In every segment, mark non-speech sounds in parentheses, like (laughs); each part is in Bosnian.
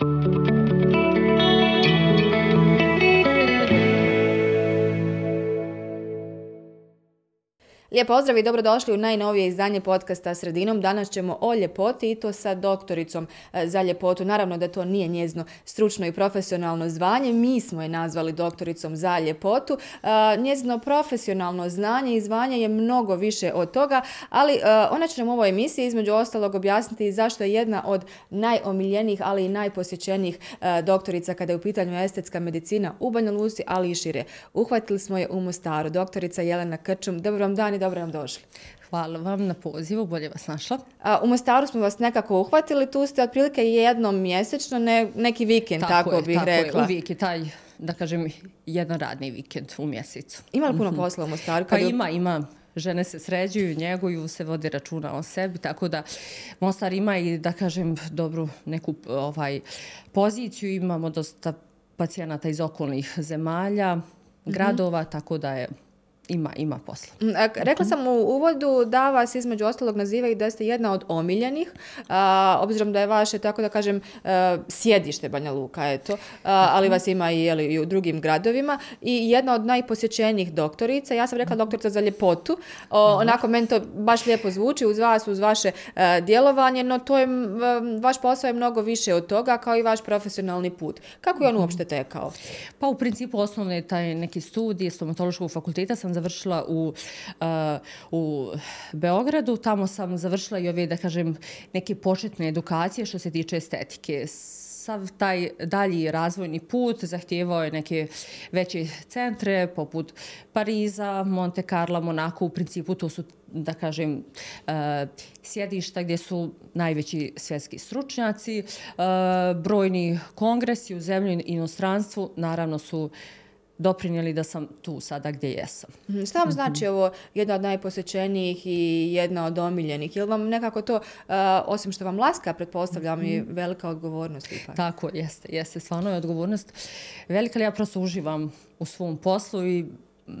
Thank you. Lijep pozdrav i dobrodošli u najnovije izdanje podcasta Sredinom. Danas ćemo o ljepoti i to sa doktoricom e, za ljepotu. Naravno da to nije njezno stručno i profesionalno zvanje. Mi smo je nazvali doktoricom za ljepotu. E, njezno profesionalno znanje i zvanje je mnogo više od toga, ali e, ona će nam u ovoj emisiji između ostalog objasniti zašto je jedna od najomiljenijih, ali i najposjećenijih doktorica kada je u pitanju estetska medicina u Banja Lusi, ali i šire. Uhvatili smo je u Mostaru. Doktorica Jelena Krčum. Dobro vam dan dobro nam došli. Hvala vam na pozivu, bolje vas našla. A, u Mostaru smo vas nekako uhvatili, tu ste otprilike jednom mjesečno, ne, neki vikend, tako, tako bih tako rekla. Tako je, uvijek je taj, da kažem, jedan radni vikend u mjesecu. Ima li puno mhm. posla u Mostaru? Pa ima, ima. Žene se sređuju, njeguju, se vodi računa o sebi, tako da Mostar ima i, da kažem, dobru neku ovaj poziciju. Imamo dosta pacijenata iz okolnih zemalja, mhm. gradova, tako da je ima, ima posla. Mm, rekla sam u uvodu da vas između ostalog nazivaju da ste jedna od omiljenih, a, obzirom da je vaše, tako da kažem, a, sjedište Banja Luka, eto, a, ali vas ima i, jeli, i u drugim gradovima i jedna od najposjećenijih doktorica, ja sam rekla doktorica za ljepotu, o, onako meni to baš lijepo zvuči uz vas, uz vaše a, djelovanje, no to je, vaš posao je mnogo više od toga, kao i vaš profesionalni put. Kako je on mhm. uopšte tekao? Pa u principu osnovne taj neki studij stomatološkog fakulteta sam završila u, uh, u Beogradu. Tamo sam završila i ove, da kažem, neke početne edukacije što se tiče estetike. Sav taj dalji razvojni put zahtijevao je neke veće centre poput Pariza, Monte Carlo, Monako. U principu to su da kažem, uh, sjedišta gdje su najveći svjetski stručnjaci. Uh, brojni kongresi u zemlji i inostranstvu naravno su uh, doprinjeli da sam tu sada gdje jesam. Mhm, šta vam znači ovo jedna od najposjećenijih i jedna od omiljenih? Je vam nekako to, uh, osim što vam laska, pretpostavljam, i mhm. velika odgovornost ipak? Tako, jeste, jeste, stvarno je odgovornost velika, ali ja prosto uživam u svom poslu i mm,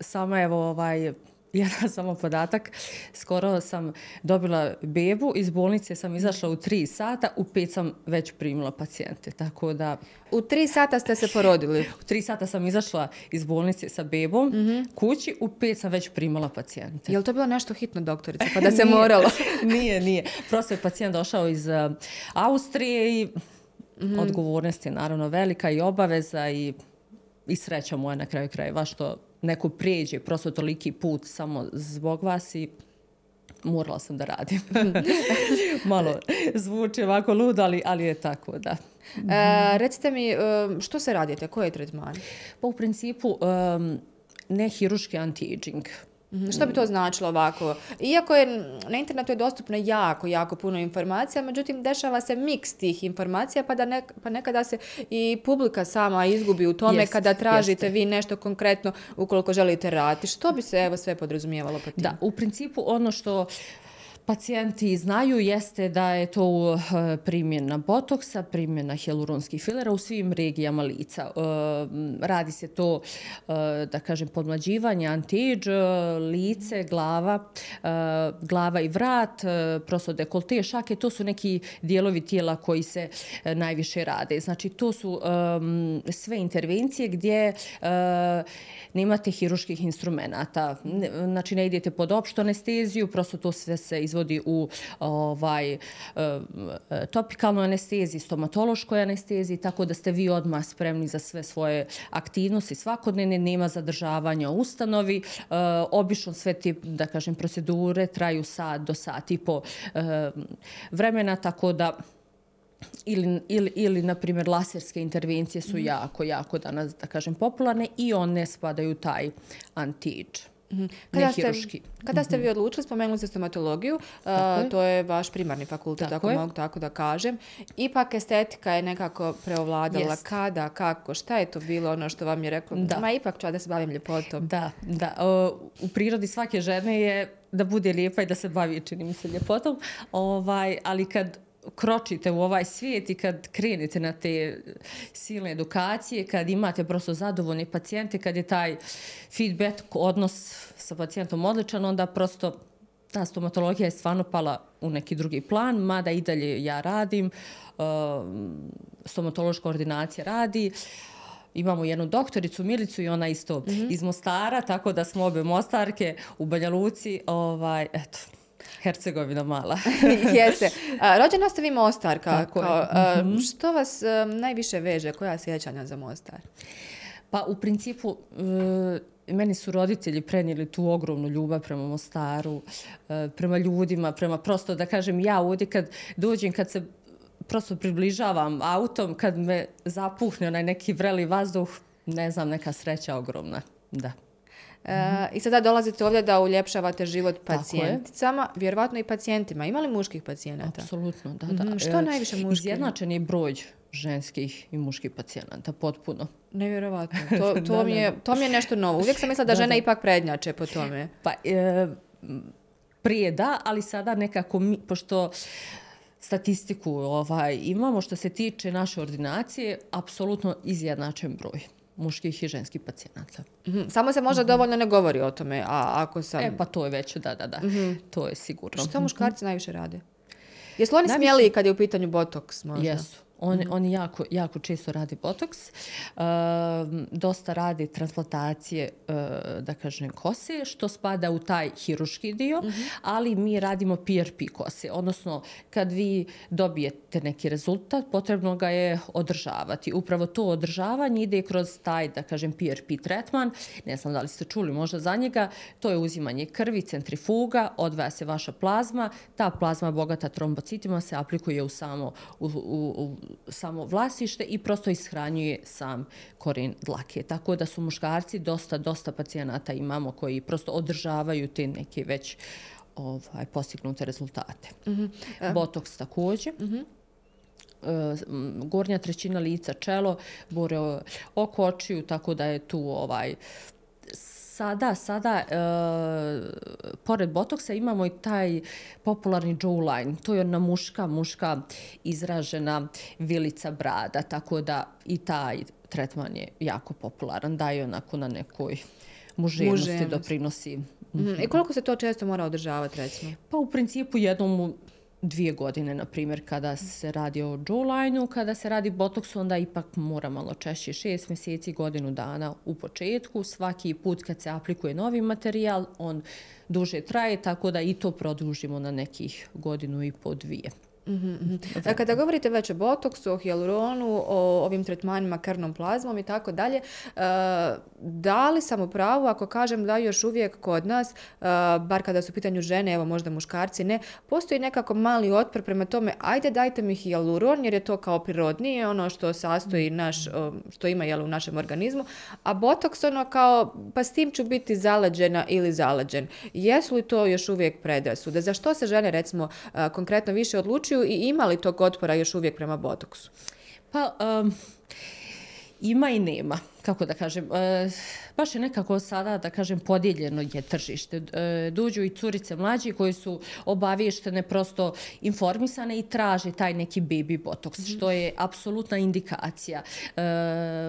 sama evo ovaj, jedan samo podatak. Skoro sam dobila bebu, iz bolnice sam izašla u tri sata, u pet sam već primila pacijente. Tako da... U tri sata ste se porodili? U tri sata sam izašla iz bolnice sa bebom, mm -hmm. kući, u pet sam već primala pacijente. Je li to bilo nešto hitno, doktorica, pa da se (laughs) nije, moralo? (laughs) nije, nije. Prosto je pacijent došao iz uh, Austrije i mm -hmm. odgovornost je naravno velika i obaveza i, i sreća moja na kraju krajeva što neko prijeđe prosto toliki put samo zbog vas i morala sam da radim. (laughs) Malo zvuči ovako ludo, ali, ali je tako, da. E, recite mi, e, što se radite? Koje je tretman? Pa u principu, um, ne hiruški anti-aging. Mhm. Što bi to značilo ovako? Iako je na internetu je dostupno jako, jako puno informacija, međutim, dešava se miks tih informacija, pa, da ne, pa nekada se i publika sama izgubi u tome jest, kada tražite jeste. vi nešto konkretno ukoliko želite raditi. Što bi se evo sve podrazumijevalo po tim? Da, u principu ono što pacijenti znaju jeste da je to eh, primjena botoksa, primjena hialuronskih filera u svim regijama lica. Eh, radi se to, eh, da kažem, podmlađivanje, anti-age, lice, glava, glava i vrat, prosto dekolte, šake, to su neki dijelovi tijela koji se najviše rade. Znači, to su sve intervencije gdje nemate hiruških instrumenta. Znači, ne idete pod opštu anesteziju, prosto to sve se iz izvodi u ovaj e, topikalnu anesteziji, stomatološkoj anesteziji, tako da ste vi odmah spremni za sve svoje aktivnosti svakodnevne, nema zadržavanja u ustanovi. E, obično sve te, da kažem, procedure traju sat do sat i po e, vremena, tako da ili, ili, ili na primjer, laserske intervencije su mm. jako, jako danas, da kažem, popularne i one spadaju taj anti-age. Mhm. Kada ste, kada ste vi mhm. odlučili, spomenuli ste stomatologiju, uh, to je vaš primarni fakultet, tako, tako mogu tako da kažem. Ipak estetika je nekako preovladala. Jest. Kada, kako, šta je to bilo ono što vam je reklo? Da. Ma ipak ću da se bavim ljepotom. Da, da. u prirodi svake žene je da bude lijepa i da se bavi, čini mi se, ljepotom. Ovaj, ali kad kročite u ovaj svijet i kad krenete na te silne edukacije, kad imate prosto zadovoljne pacijente, kad je taj feedback, odnos sa pacijentom odličan, onda prosto ta stomatologija je stvarno pala u neki drugi plan, mada i dalje ja radim, uh, stomatološka ordinacija radi. Imamo jednu doktoricu Milicu i ona isto mm -hmm. iz Mostara, tako da smo obe Mostarke u Banja Luci. Ovaj, eto, Hercegovina mala. (laughs) Jeste. Rođena ste vi Mostarka. Tako kao, je. A, mm -hmm. Što vas a, najviše veže? Koja sjećanja za Mostar? Pa u principu... A, meni su roditelji prenijeli tu ogromnu ljubav prema Mostaru, e, prema ljudima, prema prosto da kažem ja ovdje kad dođem, kad se prosto približavam autom, kad me zapuhne onaj neki vreli vazduh, ne znam, neka sreća ogromna. Da. E, I sada dolazite ovdje da uljepšavate život pacijenticama, vjerovatno i pacijentima. Ima li muških pacijenata? Apsolutno, da, da. Mm, što e, najviše muških? Izjednačen je broj ženskih i muških pacijenata, potpuno. Nevjerovatno. (laughs) To, to, da, mi je, to mi je nešto novo. Uvijek sam mislila da, da žena da. ipak prednjače po tome. Pa, e, prije da, ali sada nekako, mi, pošto statistiku ovaj, imamo što se tiče naše ordinacije, apsolutno izjednačen broj muških i ženskih pacijenata. Mm -hmm. Samo se možda mm -hmm. dovoljno ne govori o tome, a ako sam... E, pa to je već, da, da, da. Mm -hmm. To je sigurno. Što muškarci mm -hmm. najviše rade? Jesu li oni najviše... smjeli kad je u pitanju botoks možda? Jesu. On, mm. Oni jako, jako često radi botoks. Uh, dosta radi transplantacije, uh, da kažem, kose, što spada u taj hiruški dio, mm -hmm. ali mi radimo PRP kose. Odnosno, kad vi dobijete neki rezultat, potrebno ga je održavati. Upravo to održavanje ide kroz taj, da kažem, PRP tretman. Ne znam da li ste čuli možda za njega. To je uzimanje krvi, centrifuga, odvaja se vaša plazma. Ta plazma bogata trombocitima se aplikuje u samo u, u, u samo vlasište i prosto ishranjuje sam koren dlake. Tako da su muškarci dosta, dosta pacijenata imamo koji prosto održavaju te neke već ovaj, postignute rezultate. Mm -hmm. Botoks također. Mm -hmm gornja trećina lica, čelo, bore oko očiju, tako da je tu ovaj sada, sada, e, pored botoksa imamo i taj popularni jawline. To je ona muška, muška izražena vilica brada, tako da i taj tretman je jako popularan. Daje onako na nekoj muženosti, muženosti. doprinosi. Mm -hmm. I koliko se to često mora održavati, recimo? Pa u principu jednom dvije godine, na primjer, kada se radi o jawline-u, kada se radi botoksu, onda ipak mora malo češće, šest mjeseci, godinu dana u početku. Svaki put kad se aplikuje novi materijal, on duže traje, tako da i to produžimo na nekih godinu i po dvije. Mm -hmm. Kada govorite već o botoksu, o hialuronu, o ovim tretmanima krvnom plazmom i tako dalje, e, da li sam u pravu ako kažem da još uvijek kod nas, e, bar kada su u pitanju žene, evo možda muškarci, ne, postoji nekako mali otpor prema tome, ajde dajte mi hialuron jer je to kao prirodnije, ono što sastoji naš, što ima jel, u našem organizmu, a botoks ono kao, pa s tim ću biti zaleđena ili zaleđen. Jesu li to još uvijek predrasude? Za što se žene, recimo, konkretno više odlučuju reakciju i ima li tog otpora još uvijek prema botoksu? Pa, um, ima i nema, kako da kažem. E, baš je nekako sada, da kažem, podijeljeno je tržište. E, duđu i curice mlađi koji su obavještene, prosto informisane i traže taj neki baby botoks, mm. što je apsolutna indikacija. E,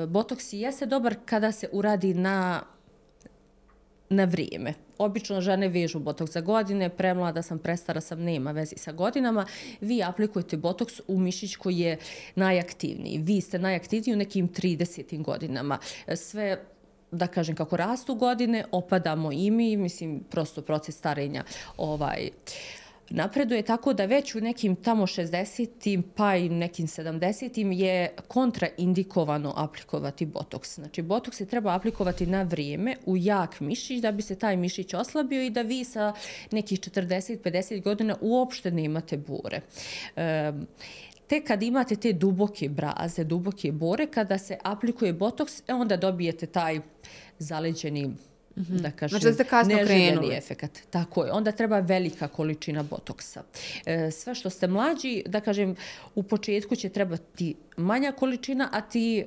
botoks jeste dobar kada se uradi na na vrijeme. Obično žene vežu botoks za godine, premlada sam, prestara sam, nema vezi sa godinama. Vi aplikujete botoks u mišić koji je najaktivniji. Vi ste najaktivniji u nekim 30. godinama. Sve da kažem kako rastu godine, opadamo i mi, mislim, prosto proces starenja ovaj, uh, napreduje tako da već u nekim tamo 60. pa i nekim 70. je kontraindikovano aplikovati botoks. Znači, botoks se treba aplikovati na vrijeme u jak mišić da bi se taj mišić oslabio i da vi sa nekih 40-50 godina uopšte ne imate bure. E, te kad imate te duboke braze, duboke bore, kada se aplikuje botoks, e, onda dobijete taj zaleđeni Mm -hmm. da kažem, znači da ste kasno krenuli. efekat. Tako je. Onda treba velika količina botoksa. E, sve što ste mlađi, da kažem, u početku će trebati manja količina, a ti e,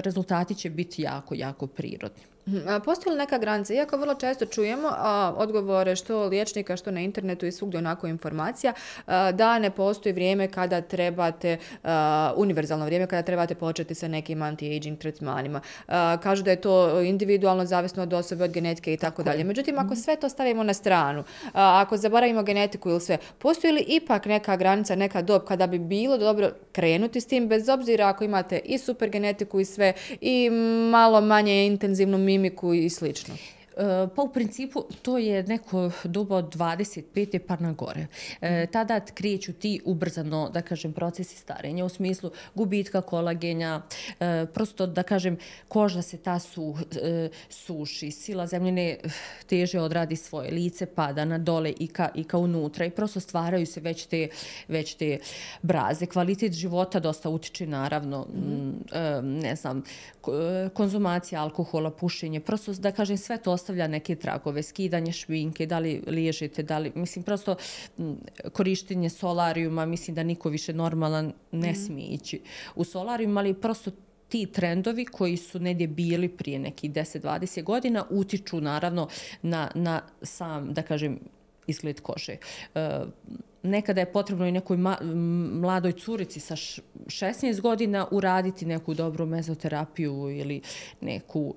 rezultati će biti jako, jako prirodni. Mhm. Postoji li neka granica? Iako vrlo često čujemo a, odgovore što liječnika, što na internetu i svugdje onako informacija, a, da ne postoji vrijeme kada trebate, a, univerzalno vrijeme kada trebate početi sa nekim anti-aging tretmanima. A, kažu da je to individualno, zavisno od osobe, od genetike i tako dalje. Međutim, ako mhm. sve to stavimo na stranu, a, ako zaboravimo genetiku ili sve, postoji li ipak neka granica, neka dob kada bi bilo dobro krenuti s tim, bez obzira ako imate i super genetiku i sve, i malo manje intenzivnu mimiku, mimiku i slično. E, pa u principu to je neko doba od 25. pa na gore. E, tada kreću ti ubrzano, da kažem, procesi starenja u smislu gubitka kolagenja, e, prosto da kažem, koža se ta su, e, suši, sila zemljine teže odradi svoje lice, pada na dole i ka, i ka unutra i prosto stvaraju se već te, već te braze. Kvalitet života dosta utiče naravno, mm e, ne znam, konzumacija alkohola, pušenje, prosto da kažem, sve to ostavlja neke tragove, skidanje šminke, da li liježite, da li, mislim, prosto korištenje solarijuma, mislim da niko više normalan ne mm. smije ići u solarijum, ali prosto ti trendovi koji su negdje bili prije nekih 10-20 godina utiču naravno na, na sam, da kažem, izgled kože. E, nekada je potrebno i nekoj ma, mladoj curici sa 16 godina uraditi neku dobru mezoterapiju ili neku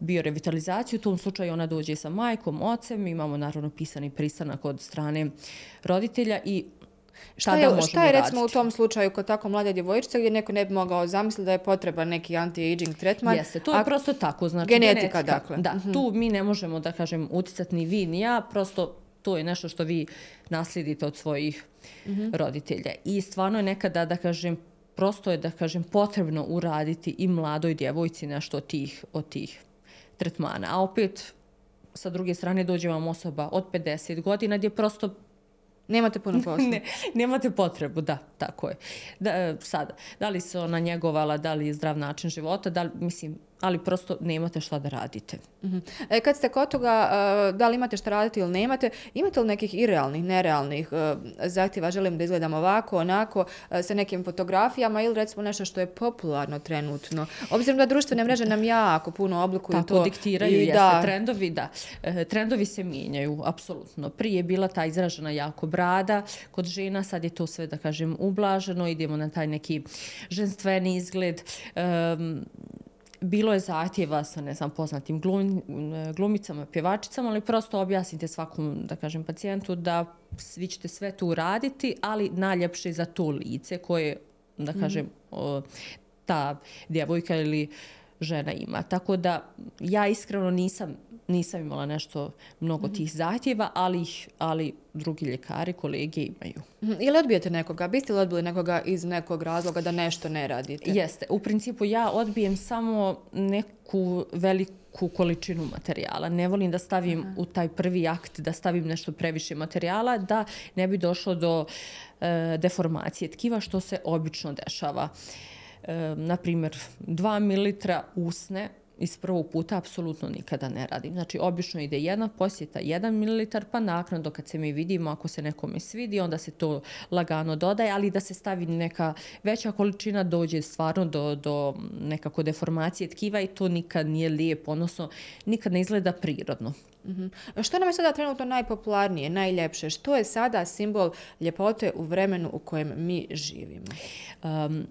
biorevitalizaciju. U tom slučaju ona dođe sa majkom, ocem, imamo naravno pisani pristanak od strane roditelja i Šta je, šta je recimo u tom slučaju kod tako mlade djevojčice gdje neko ne bi mogao zamisliti da je potreban neki anti-aging tretman? Jeste, to je prosto tako. Znači, genetika, genetika dakle. Da, mm -hmm. tu mi ne možemo da kažem uticati ni vi ni ja, prosto to je nešto što vi naslijedite od svojih mm -hmm. roditelja. I stvarno je nekada, da kažem, prosto je, da kažem, potrebno uraditi i mladoj djevojci nešto od tih, od tih tretmana. A opet, sa druge strane, dođe vam osoba od 50 godina gdje prosto Nemate puno (laughs) posla. ne, nemate potrebu, da, tako je. Da, sada, da li se ona njegovala, da li je zdrav način života, da li, mislim, ali prosto nemate šta da radite. -huh. e, kad ste kod toga, uh, da li imate šta raditi ili nemate, imate li nekih irealnih, nerealnih uh, zahtjeva, želim da izgledam ovako, onako, uh, sa nekim fotografijama ili recimo nešto što je popularno trenutno. Obzirom da društvene mreže nam jako puno oblikuju Tako, to. Tako diktiraju, i, jeste, da. trendovi, da. E, trendovi se mijenjaju, apsolutno. Prije je bila ta izražena jako brada kod žena, sad je to sve, da kažem, ublaženo, idemo na taj neki ženstveni izgled. Um, bilo je zahtjeva sa ne znam poznatim glum, glumicama, pjevačicama, ali prosto objasnite svakom da kažem pacijentu da svi ćete sve to uraditi, ali najljepše za to lice koje da mhm. kažem mm. o, ta djevojka ili žena ima. Tako da ja iskreno nisam nisam imala nešto mnogo mm. tih zahtjeva, ali, ali drugi ljekari, kolege imaju. Mm. Ili odbijete nekoga? Biste li odbili nekoga iz nekog razloga da nešto ne radite? Jeste. U principu ja odbijem samo neku veliku količinu materijala. Ne volim da stavim Aha. u taj prvi akt, da stavim nešto previše materijala, da ne bi došlo do e, deformacije tkiva, što se obično dešava. E, naprimjer, 2 ml usne iz prvog puta apsolutno nikada ne radim. Znači, obično ide jedna posjeta, jedan mililitar, pa nakon kad se mi vidimo, ako se nekome svidi, onda se to lagano dodaje, ali da se stavi neka veća količina, dođe stvarno do, do nekako deformacije tkiva i to nikad nije lijepo, odnosno nikad ne izgleda prirodno. Mm -hmm. Što nam je sada trenutno najpopularnije, najljepše? Što je sada simbol ljepote u vremenu u kojem mi živimo? Um,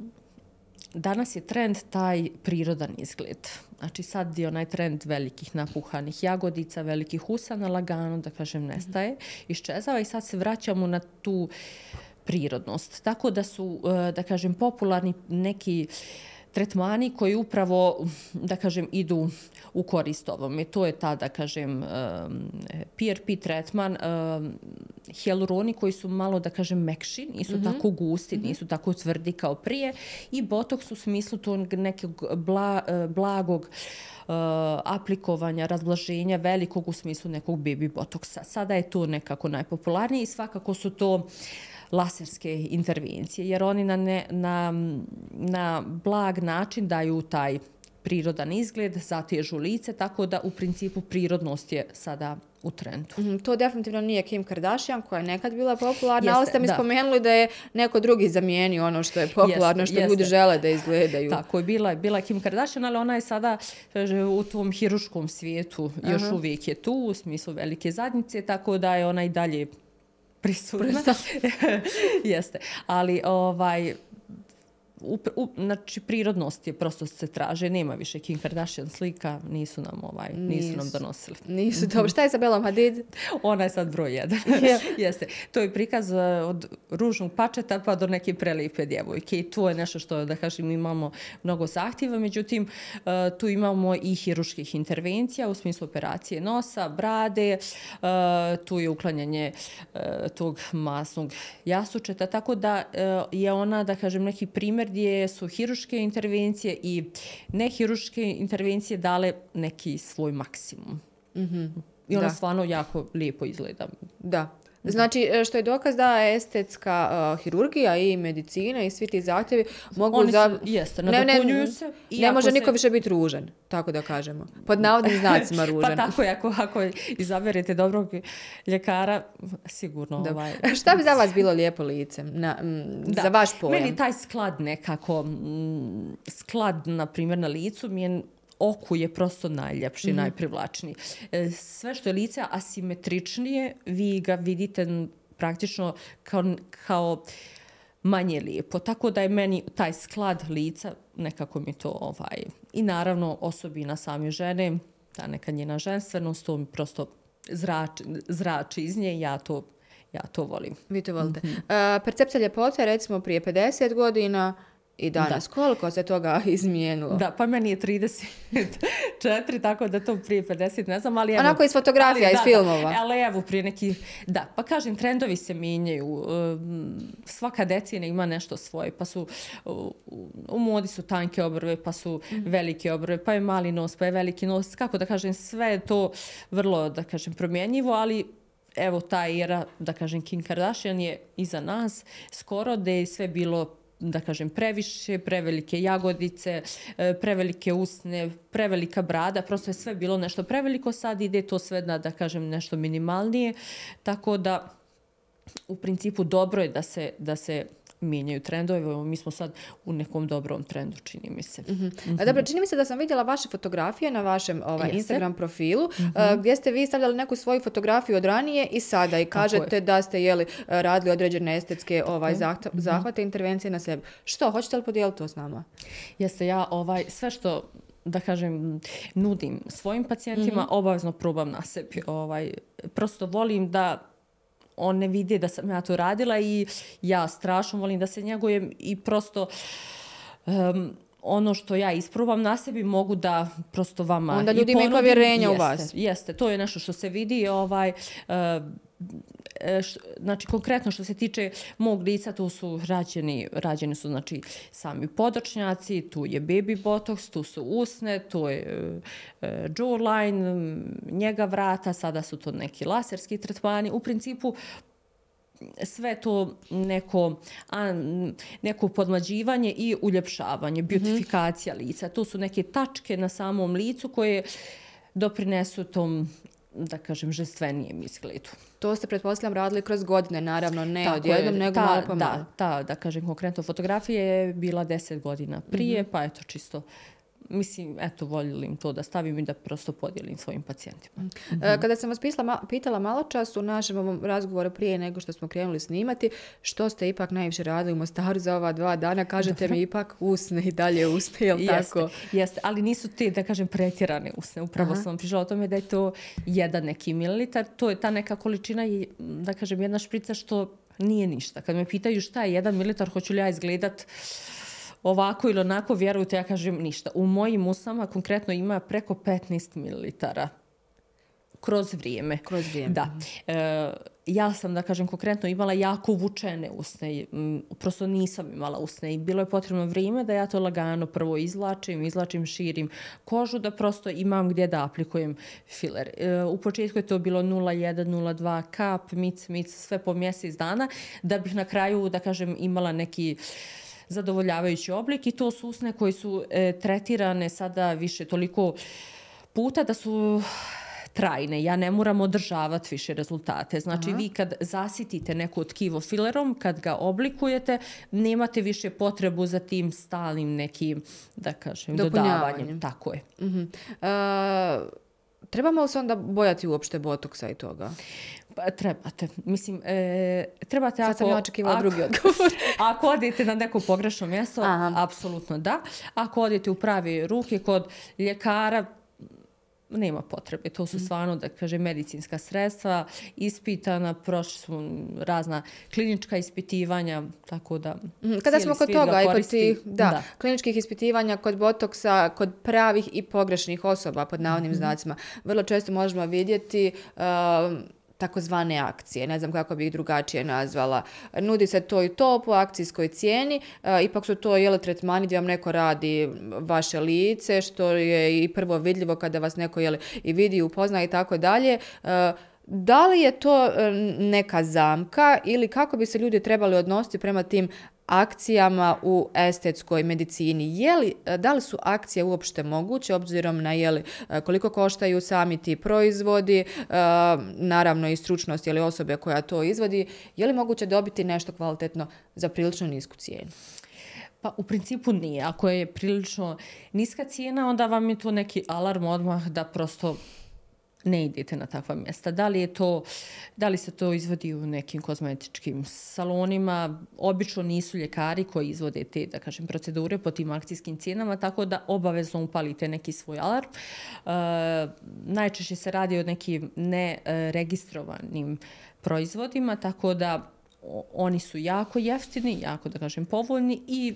danas je trend taj prirodan izgled. Znači sad je onaj trend velikih napuhanih jagodica, velikih usana, lagano, da kažem, nestaje, iščezava i sad se vraćamo na tu prirodnost. Tako da su, eh, da kažem, popularni neki tretmani koji upravo, da kažem, idu u korist ovom. I to je ta, da kažem, PRP tretman, hialuroni koji su malo, da kažem, mekši, nisu mm -hmm. tako gusti, mm -hmm. nisu tako tvrdi kao prije. I botoks u smislu tog nekog bla, blagog uh, aplikovanja, razblaženja velikog u smislu nekog baby botoksa. Sada je to nekako najpopularnije i svakako su to laserske intervencije, jer oni na, ne, na, na blag način daju taj prirodan izgled, zatežu lice, tako da u principu prirodnost je sada u trendu. Mhm, To definitivno nije Kim Kardashian koja je nekad bila popularna, ali Jeste, ste mi da. spomenuli da je neko drugi zamijenio ono što je popularno, Jeste, što ljudi žele da izgledaju. Tako je, bila, bila Kim Kardashian, ali ona je sada kaže, u tom hiruškom svijetu, još uvijek je tu, u smislu velike zadnjice, tako da je ona i dalje prisutna. (laughs) Jeste, ali ovaj, u, u, znači prirodnost je prosto se traže, nema više Kim Kardashian slika, nisu nam ovaj, nisu nam Nisu. donosili. Nisu dobro. Šta je sa Belom Hadid? (laughs) Ona je sad broj jedan. (laughs) Je. (laughs) Jeste. To je prikaz uh, od ružnog pačeta pa do neke prelipe djevojke i to je nešto što, da kažem, imamo mnogo zahtjeva. Međutim, uh, tu imamo i hiruških intervencija u smislu operacije nosa, brade, uh, tu je uklanjanje tog masnog jasučeta, tako da je ona, da kažem, neki primjer gdje su hiruške intervencije i nehiruške intervencije dale neki svoj maksimum. I ona Da. stvarno jako lijepo izgleda. Da. Znači, e, što je dokaz da estetska uh, hirurgija i medicina i svi ti zahtjevi mogu Oni za... su- jeste, nadopunjuju se. Ne može se- niko više biti ružan, tako da kažemo. Pod navodnim (laughs) znacima ružan. Pa tako je, ako, ako izaberete dobrog ljekara, sigurno Da. ovaj... (laughs) Šta bi za vas bilo lijepo lice? Na, Da. Za vaš pojam? Meni taj sklad nekako, mm, sklad, na primjer, na licu mi je oku je prosto najljepši, Mhm. najprivlačniji. E, Sve što je lice asimetričnije, vi ga vidite praktično kao, kao manje lijepo. Tako da je meni taj sklad lica, nekako mi to ovaj... I naravno osobina same žene, ta neka njena ženstvenost, to mi prosto zrači, zrači iz nje ja to, ja to volim. Vi to volite. Mhm. E, percepcija ljepote, recimo prije 50 godina i danas. Koliko se toga (laughs) izmijenilo? Da, pa meni je 34, (laughs) tako da to prije 50 ne znam, ali evo... Onako iz fotografija, ali iz da, filmova. Da, ali evo prije neki... Da, pa kažem, trendovi se mijenjaju. um, Svaka decina ima nešto svoje, pa su... u- U modi su tanke obrve, pa su Mhm. velike obrve, pa je mali nos, pa je veliki nos. Kako da kažem, sve je to vrlo, da kažem, promjenjivo, ali evo ta era, da kažem, Kim Kardashian je iza nas skoro da je sve bilo da kažem, previše, prevelike jagodice, e, prevelike usne, prevelika brada, prosto je sve bilo nešto preveliko, sad ide to sve na, da kažem, nešto minimalnije, tako da u principu dobro je da se, da se mijenjaju trendove, mi smo sad u nekom dobrom trendu, čini mi se. A Dobro, čini mi se da sam vidjela vaše fotografije na vašem ovaj, Jeste. Instagram profilu, a, gdje ste vi stavljali neku svoju fotografiju od ranije i sada i kažete da ste jeli, radili određene estetske ovaj, zahta- Mhm. zahvate, intervencije na sebi. Što, hoćete li podijeliti to s nama? Jeste, ja ovaj, sve što da kažem, nudim svojim pacijentima, obavezno probam na sebi. Ovaj, prosto volim da on ne vide da sam ja to radila i ja strašno volim da se njegujem i prosto em, ono što ja isprobam na sebi mogu da prosto vama Onda ljudi imaju povjerenja u vas. Jeste, to je nešto što se vidi. Ovaj, e, e, znači konkretno što se tiče mog lica, tu su rađeni, rađeni su znači sami podočnjaci, tu je baby botox, tu su usne, tu je e, e, jawline, njega vrata, sada su to neki laserski tretmani. U principu sve to neko, a, neko podmlađivanje i uljepšavanje, beautifikacija lica. To su neke tačke na samom licu koje doprinesu tom da kažem, žestvenijem izgledu. To ste, pretpostavljam, radili kroz godine, naravno, ne Tako odjednom, je. nego ta, malo po malo. Da, ta, da kažem, konkretno fotografija je bila 10 godina prije, pa eto čisto mislim, eto, voljelim to da stavim i da prosto podijelim svojim pacijentima. E, Kada sam vas pisala, pitala malo čas u našem ovom razgovoru prije nego što smo krenuli snimati, što ste ipak najviše radili u Mostaru za ova dva dana, kažete mi ipak usne i dalje usne, jel tako? Jeste, jeste, ali nisu te, da kažem, pretjerane usne. Upravo sam vam pričala o tome da je to jedan neki mililitar. To je ta neka količina, i, da kažem, jedna šprica što nije ništa. Kad me pitaju šta je jedan mililitar, hoću li ja izgledat ovako ili onako, vjerujte, ja kažem ništa. U mojim usama konkretno ima preko 15 mililitara kroz vrijeme. Kroz vrijeme. Da. E, ja sam, da kažem, konkretno imala jako vučene usne. Prosto nisam imala usne i bilo je potrebno vrijeme da ja to lagano prvo izlačim, izlačim, širim kožu, da prosto imam gdje da aplikujem filer. E, u početku je to bilo 0,1, 0,2 kap, mic, mic, sve po mjesec dana, da bih na kraju, da kažem, imala neki zadovoljavajući oblik i to su usne koji su e, tretirane sada više toliko puta da su trajne. Ja ne moram održavati više rezultate. Znači, Aha. vi kad zasitite neko tkivo filerom, kad ga oblikujete, nemate više potrebu za tim stalnim nekim, da kažem, dodavanjem. Tako je. Uh -huh. uh, trebamo li se onda bojati uopšte botoksa i toga? Pa, trebate. Mislim, e, trebate Sad ako... sam ja očekivala drugi (laughs) odgovor. ako odete na neko pogrešno mjesto, Aha. apsolutno da. Ako odete u pravi ruke kod ljekara, nema potrebe. To su mm. stvarno, da kaže, medicinska sredstva, ispitana, prošli su razna klinička ispitivanja, tako da... Mm. Kada smo kod toga, i kod tih, da, da, kliničkih ispitivanja, kod botoksa, kod pravih i pogrešnih osoba, pod navodnim mm -hmm. znacima, vrlo često možemo vidjeti... Uh, takozvane akcije, ne znam kako bih ih drugačije nazvala. Nudi se to i to po akcijskoj cijeni, e, ipak su to jele tretmani gdje vam neko radi vaše lice, što je i prvo vidljivo kada vas neko jele i vidi upozna i tako dalje. E, da li je to e, neka zamka ili kako bi se ljudi trebali odnositi prema tim akcijama u estetskoj medicini. Je li, e, da li su akcije uopšte moguće, obzirom na je li, e, koliko koštaju sami ti proizvodi, e, naravno i stručnost je li osobe koja to izvodi, je li moguće dobiti nešto kvalitetno za prilično nisku cijenu? Pa u principu nije. Ako je prilično niska cijena, onda vam je to neki alarm odmah da prosto ne idete na takva mjesta. Da li, je to, da li se to izvodi u nekim kozmetičkim salonima? Obično nisu ljekari koji izvode te, da kažem, procedure po tim akcijskim cijenama, tako da obavezno upalite neki svoj alarm. E, najčešće se radi o nekim neregistrovanim proizvodima, tako da oni su jako jeftini, jako, da kažem, povoljni i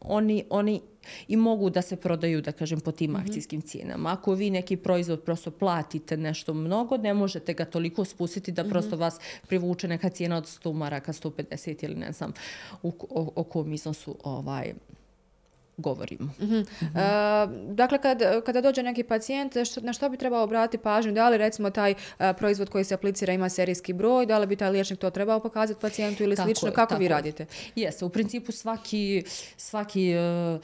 oni, oni i mogu da se prodaju, da kažem, po tim mm -hmm. akcijskim cijenama. Ako vi neki proizvod prosto platite nešto mnogo, ne možete ga toliko spustiti da prosto mm -hmm. vas privuče neka cijena od 100 maraka, 150 ili ne znam u, o, o kom iznosu ovaj, govorimo. Mm -hmm. Mm -hmm. Uh, dakle, kad, kada dođe neki pacijent, što, na što bi trebao obratiti pažnju? Da li recimo taj uh, proizvod koji se aplicira ima serijski broj, da li bi taj liječnik to trebao pokazati pacijentu ili tako slično? Je, Kako vi radite? Jeste, u principu svaki, svaki uh,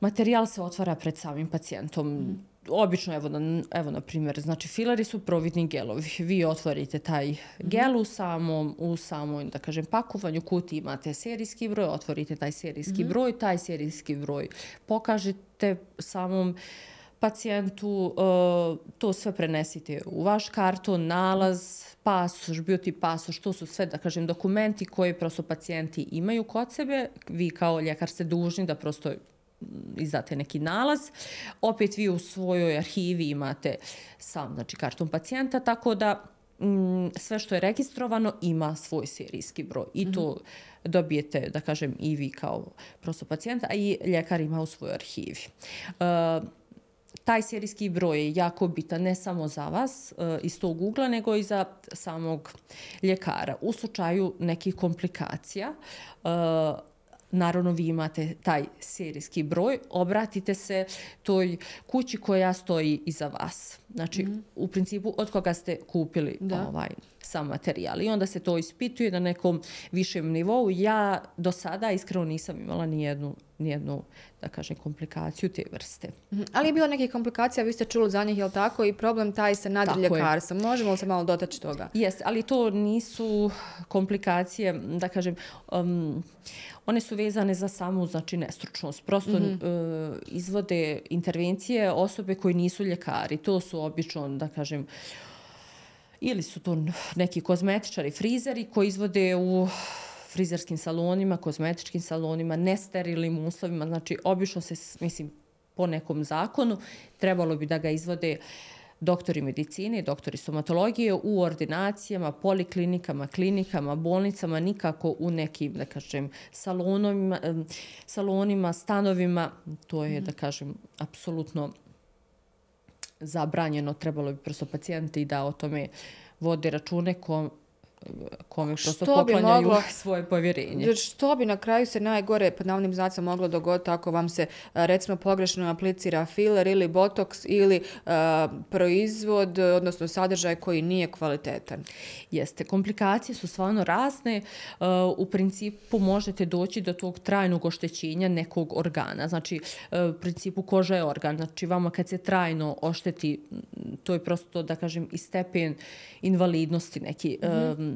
materijal se otvara pred samim pacijentom. Mm obično, evo, na, evo na primjer, znači fileri su providni gelovi. Vi otvorite taj gel u samom, u samom, da kažem, pakovanju, kuti imate serijski broj, otvorite taj serijski mm -hmm. broj, taj serijski broj pokažete samom pacijentu, uh, to sve prenesite u vaš karton, nalaz, pasoš, beauty pasoš, to su sve, da kažem, dokumenti koje prosto pacijenti imaju kod sebe. Vi kao ljekar ste dužni da prosto izdate neki nalaz. Opet vi u svojoj arhivi imate sam znači, karton pacijenta, tako da mm, sve što je registrovano ima svoj serijski broj. I to mm -hmm. dobijete, da kažem, i vi kao prosto pacijenta, a i ljekar ima u svojoj arhivi. Uh, taj serijski broj je jako bitan ne samo za vas uh, iz tog ugla, nego i za samog ljekara. U slučaju nekih komplikacija, uh, naravno vi imate taj serijski broj, obratite se toj kući koja stoji iza vas. Znači, mm u principu, od koga ste kupili da. ovaj sam materijal. I onda se to ispituje na nekom višem nivou. Ja do sada iskreno nisam imala ni jednu, ni jednu da kažem, komplikaciju te vrste. -hmm. Ali je bilo neke komplikacije, vi ste čuli za njih, je li tako? I problem taj sa nadljekarstvom. Možemo li se malo dotaći toga? Jes, ali to nisu komplikacije, da kažem, um, one su vezane za samu znači nestručnost. Prosto mm -hmm. uh, izvode intervencije osobe koji nisu ljekari. To su obično, da kažem, ili su to neki kozmetičari, frizeri koji izvode u frizerskim salonima, kozmetičkim salonima, nesterilnim uslovima. Znači, obično se, mislim, po nekom zakonu trebalo bi da ga izvode doktori medicine, doktori stomatologije u ordinacijama, poliklinikama, klinikama, bolnicama, nikako u nekim, da kažem, salonima, salonima stanovima. To je, da kažem, apsolutno zabranjeno. Trebalo bi prosto pacijenti da o tome vode račune ko, kome prosto poklanjaju moglo, (laughs) svoje povjerenje. Što bi na kraju se najgore pod navnim znacom moglo dogoditi ako vam se recimo pogrešno aplicira filler ili botox ili uh, proizvod, odnosno sadržaj koji nije kvalitetan? Jeste, komplikacije su stvarno razne. Uh, u principu možete doći do tog trajnog oštećenja nekog organa. Znači, uh, u principu koža je organ. Znači, vama kad se trajno ošteti, to je prosto, da kažem, i stepen invalidnosti neki. Mm -hmm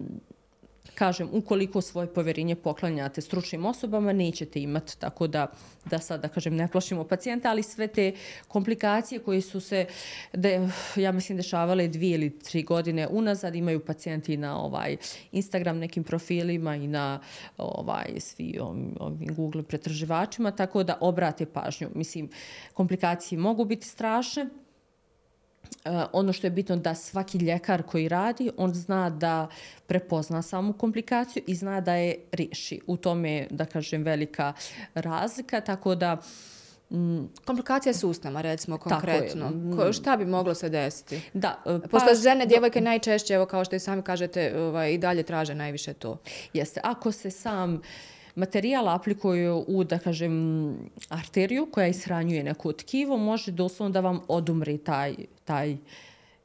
kažem, ukoliko svoje povjerenje poklanjate stručnim osobama, nećete imati, tako da, da sad, da kažem, ne plašimo pacijenta, ali sve te komplikacije koje su se, de, ja mislim, dešavale dvije ili tri godine unazad, imaju pacijenti na ovaj Instagram nekim profilima i na ovaj svi ovim Google pretraživačima, tako da obrate pažnju. Mislim, komplikacije mogu biti strašne, ono što je bitno da svaki ljekar koji radi, on zna da prepozna samu komplikaciju i zna da je riješi. U tome da kažem, velika razlika, tako da... Mm, Komplikacija s usnama, recimo, konkretno. Ko, šta bi moglo se desiti? Da, uh, pa, Posle žene, djevojke najčešće, evo kao što i sami kažete, ovaj, i dalje traže najviše to. Jeste. Ako se sam... Uh, materijal aplikuju u, da kažem, arteriju koja ishranjuje neko tkivo, može doslovno da vam odumri taj, taj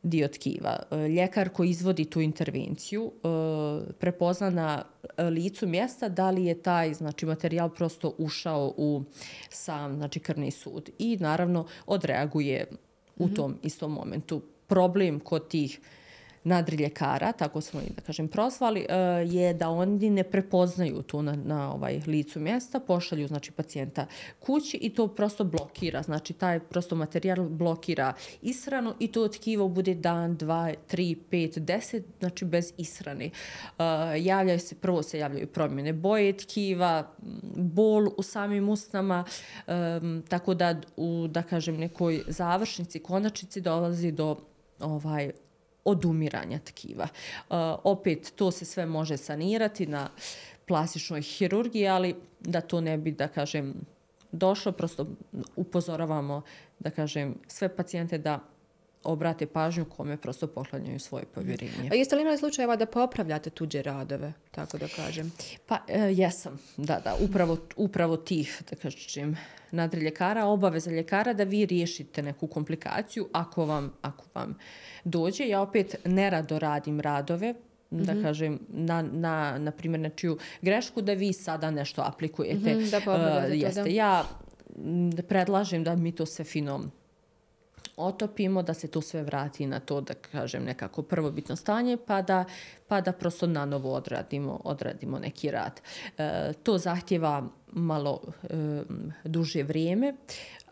dio tkiva. Ljekar koji izvodi tu intervenciju e, prepozna na licu mjesta da li je taj znači materijal prosto ušao u sam znači krvni sud i naravno odreaguje u mhm. tom istom momentu. Problem kod tih nadri ljekara, tako smo i da kažem prozvali, e, je da oni ne prepoznaju tu na, na ovaj licu mjesta, pošalju znači pacijenta kući i to prosto blokira. Znači taj prosto materijal blokira isranu i to tkivo bude dan, dva, tri, pet, deset, znači bez israne. E, javljaju se, prvo se javljaju promjene boje tkiva, bol u samim usnama, e, tako da u, da kažem, nekoj završnici, konačnici dolazi do ovaj odumiranja tkiva. Uh, opet, to se sve može sanirati na plastičnoj hirurgiji, ali da to ne bi, da kažem, došlo, prosto upozoravamo, da kažem, sve pacijente da obrate pažnju kome prosto poklanjaju svoje povjerenje. A jeste li imali slučajeva da popravljate tuđe radove, tako da kažem? Pa, e, jesam, da, da, upravo, upravo tih, da kažem, nadri ljekara, obaveza ljekara da vi riješite neku komplikaciju ako vam, ako vam dođe. Ja opet nerado radim radove, da mm -hmm. kažem, na, na, na primjer, na čiju grešku, da vi sada nešto aplikujete. Mm -hmm, da popravljate uh, jeste. Da. Ja predlažem da mi to sve fino otopimo, da se to sve vrati na to, da kažem, nekako prvobitno stanje, pa da, pa da prosto na novo odradimo, odradimo neki rad. E, to zahtjeva malo e, duže vrijeme,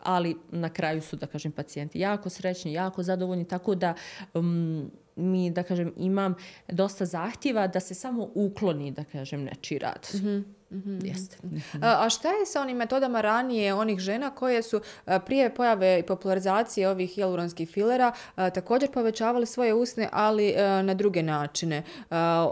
ali na kraju su, da kažem, pacijenti jako srećni, jako zadovoljni, tako da um, mi, da kažem, imam dosta zahtjeva da se samo ukloni, da kažem, nečiji rad. Mm -hmm. Mm -hmm. Jeste. Mm -hmm. A šta je sa onim metodama ranije onih žena koje su prije pojave i popularizacije ovih hialuronskih filera također povećavali svoje usne, ali na druge načine?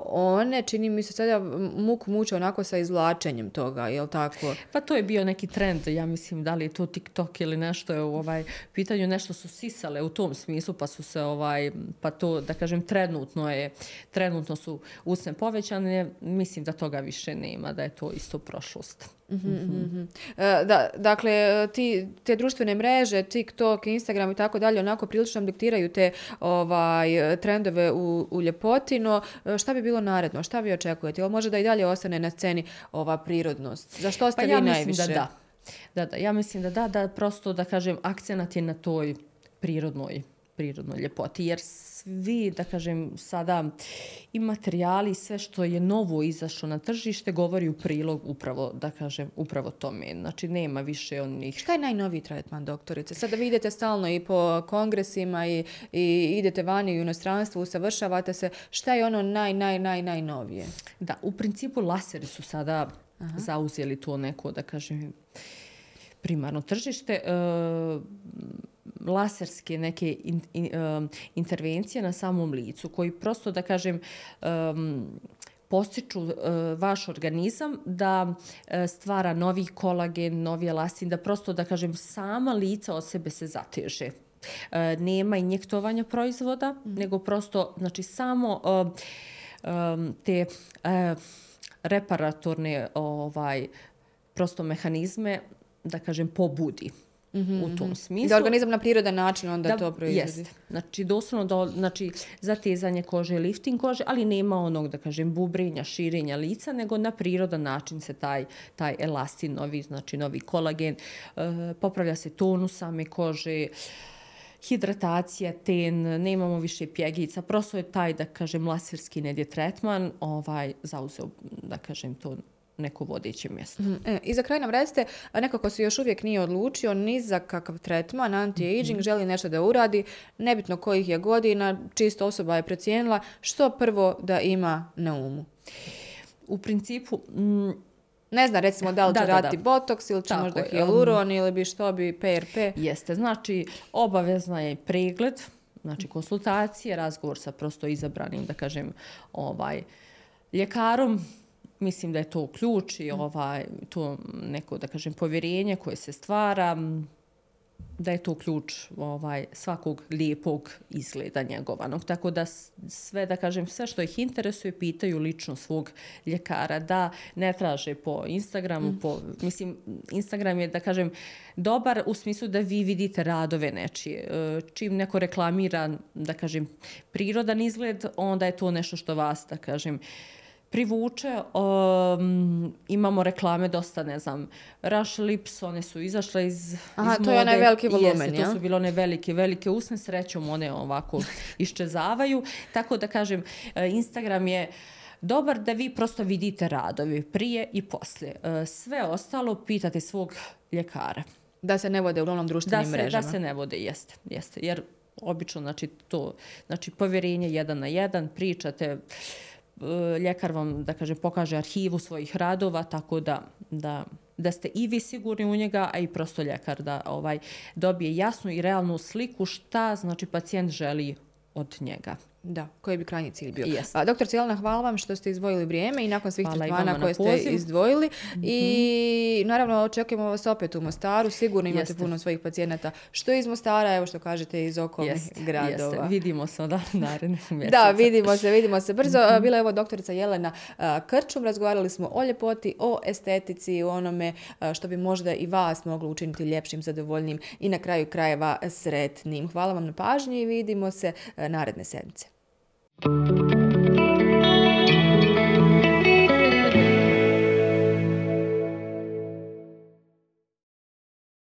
One, čini mi se sada, muku muče onako sa izvlačenjem toga, je li tako? Pa to je bio neki trend, ja mislim, da li je to TikTok ili nešto je u ovaj pitanju, nešto su sisale u tom smislu, pa su se ovaj, pa to, da kažem, trenutno je, trenutno su usne povećane, mislim da toga više nema, da je to isto prošlost. Mm -hmm, mm -hmm. Da, dakle, ti, te društvene mreže, TikTok, Instagram i tako dalje, onako prilično diktiraju te ovaj, trendove u, u ljepotino. E, šta bi bilo naredno? Šta vi očekujete? Ili može da i dalje ostane na sceni ova prirodnost? Za što ste pa vi ja najviše? Da, da. da, da. Ja mislim da da, da prosto da kažem akcenat je na toj prirodnoj prirodnoj ljepoti, jer svi, da kažem, sada i materijali, sve što je novo izašlo na tržište, govori u prilog upravo, da kažem, upravo tome. Znači, nema više onih... Šta je najnoviji tretman, doktorice? Sada vi idete stalno i po kongresima i, i idete vani u inostranstvo, usavršavate se. Šta je ono naj, naj, naj, najnovije? Da, u principu laseri su sada Aha. zauzeli to neko, da kažem, primarno tržište. E, laserske neke in, in, um, intervencije na samom licu koji prosto da kažem um, postiču uh, vaš organizam da uh, stvara novi kolagen, novi elastin, da prosto da kažem sama lica od sebe se zateže. Uh, nema injektovanja proizvoda, mm. nego prosto znači samo uh, um, te uh, reparatorne ovaj, prosto mehanizme, da kažem, pobudi. Mm -hmm. u tom mhm. smislu. Da organizam na prirodan način onda da, to proizvodi. Jest. Znači, doslovno da, znači, zatezanje kože, lifting kože, ali nema onog, da kažem, bubrenja, širenja lica, nego na prirodan način se taj, taj elastin, novi, znači novi kolagen, uh, popravlja se tonus same kože, hidratacija, ten, nemamo više pjegica, prosto je taj, da kažem, laserski nedje tretman, ovaj, zauzeo, da kažem, to neko vodeće mjesto. Mm, e, I za kraj nam recite, nekako se još uvijek nije odlučio ni za kakav tretman, anti-aging, mm -hmm. želi nešto da uradi, nebitno kojih je godina, čisto osoba je procijenila, što prvo da ima na umu? U principu, mm, ne zna recimo da li će raditi botoks ili će Tako možda hialuron um, ili bi što bi PRP. Jeste, znači obavezna je pregled, znači konsultacije, razgovor sa prosto izabranim, da kažem, ovaj, ljekarom, mislim da je to ključ i ovaj, to neko, da kažem, povjerenje koje se stvara, da je to ključ ovaj svakog lijepog izgleda njegovanog. Tako da sve, da kažem, sve što ih interesuje, pitaju lično svog ljekara, da ne traže po Instagramu, mm. po, mislim, Instagram je, da kažem, dobar u smislu da vi vidite radove nečije. E, čim neko reklamira, da kažem, prirodan izgled, onda je to nešto što vas, da kažem, privuče. Um, imamo reklame dosta, ne znam, Rush Lips, one su izašle iz, Aha, iz mode. to je onaj veliki volumen, Jeste, ja? to su bilo one velike, velike usne, srećom one ovako (laughs) iščezavaju. Tako da kažem, e, Instagram je dobar da vi prosto vidite radovi prije i poslije. E, sve ostalo pitate svog ljekara. Da se ne vode u onom društvenim da se, mrežama. Da se ne vode, jeste. jeste. Jer obično, znači, to, znači, povjerenje jedan na jedan, pričate, Eh, ljekar vam, da kaže, pokaže arhivu svojih radova, tako da, da, da ste i vi sigurni u njega, a i prosto ljekar da ovaj dobije jasnu i realnu sliku šta znači pacijent želi od njega. Da, koji bi krajnji cilj bio. Yes. A, doktor Cijelana, hvala vam što ste izdvojili vrijeme i nakon svih tretmana koje ste izdvojili. Mm -hmm. I naravno očekujemo vas opet u Mostaru. Sigurno imate Jeste. puno svojih pacijenata. Što iz Mostara, evo što kažete, iz okolnih Jeste. gradova. Jeste. Vidimo se od (laughs) naredne mjeseca. Da, vidimo se, vidimo se brzo. Mm -hmm. Bila je ovo doktorica Jelena Krčum. Razgovarali smo o ljepoti, o estetici, o onome što bi možda i vas moglo učiniti ljepšim, zadovoljnim i na kraju krajeva sretnim. Hvala vam na pažnji i vidimo se naredne sedmice. Thank you.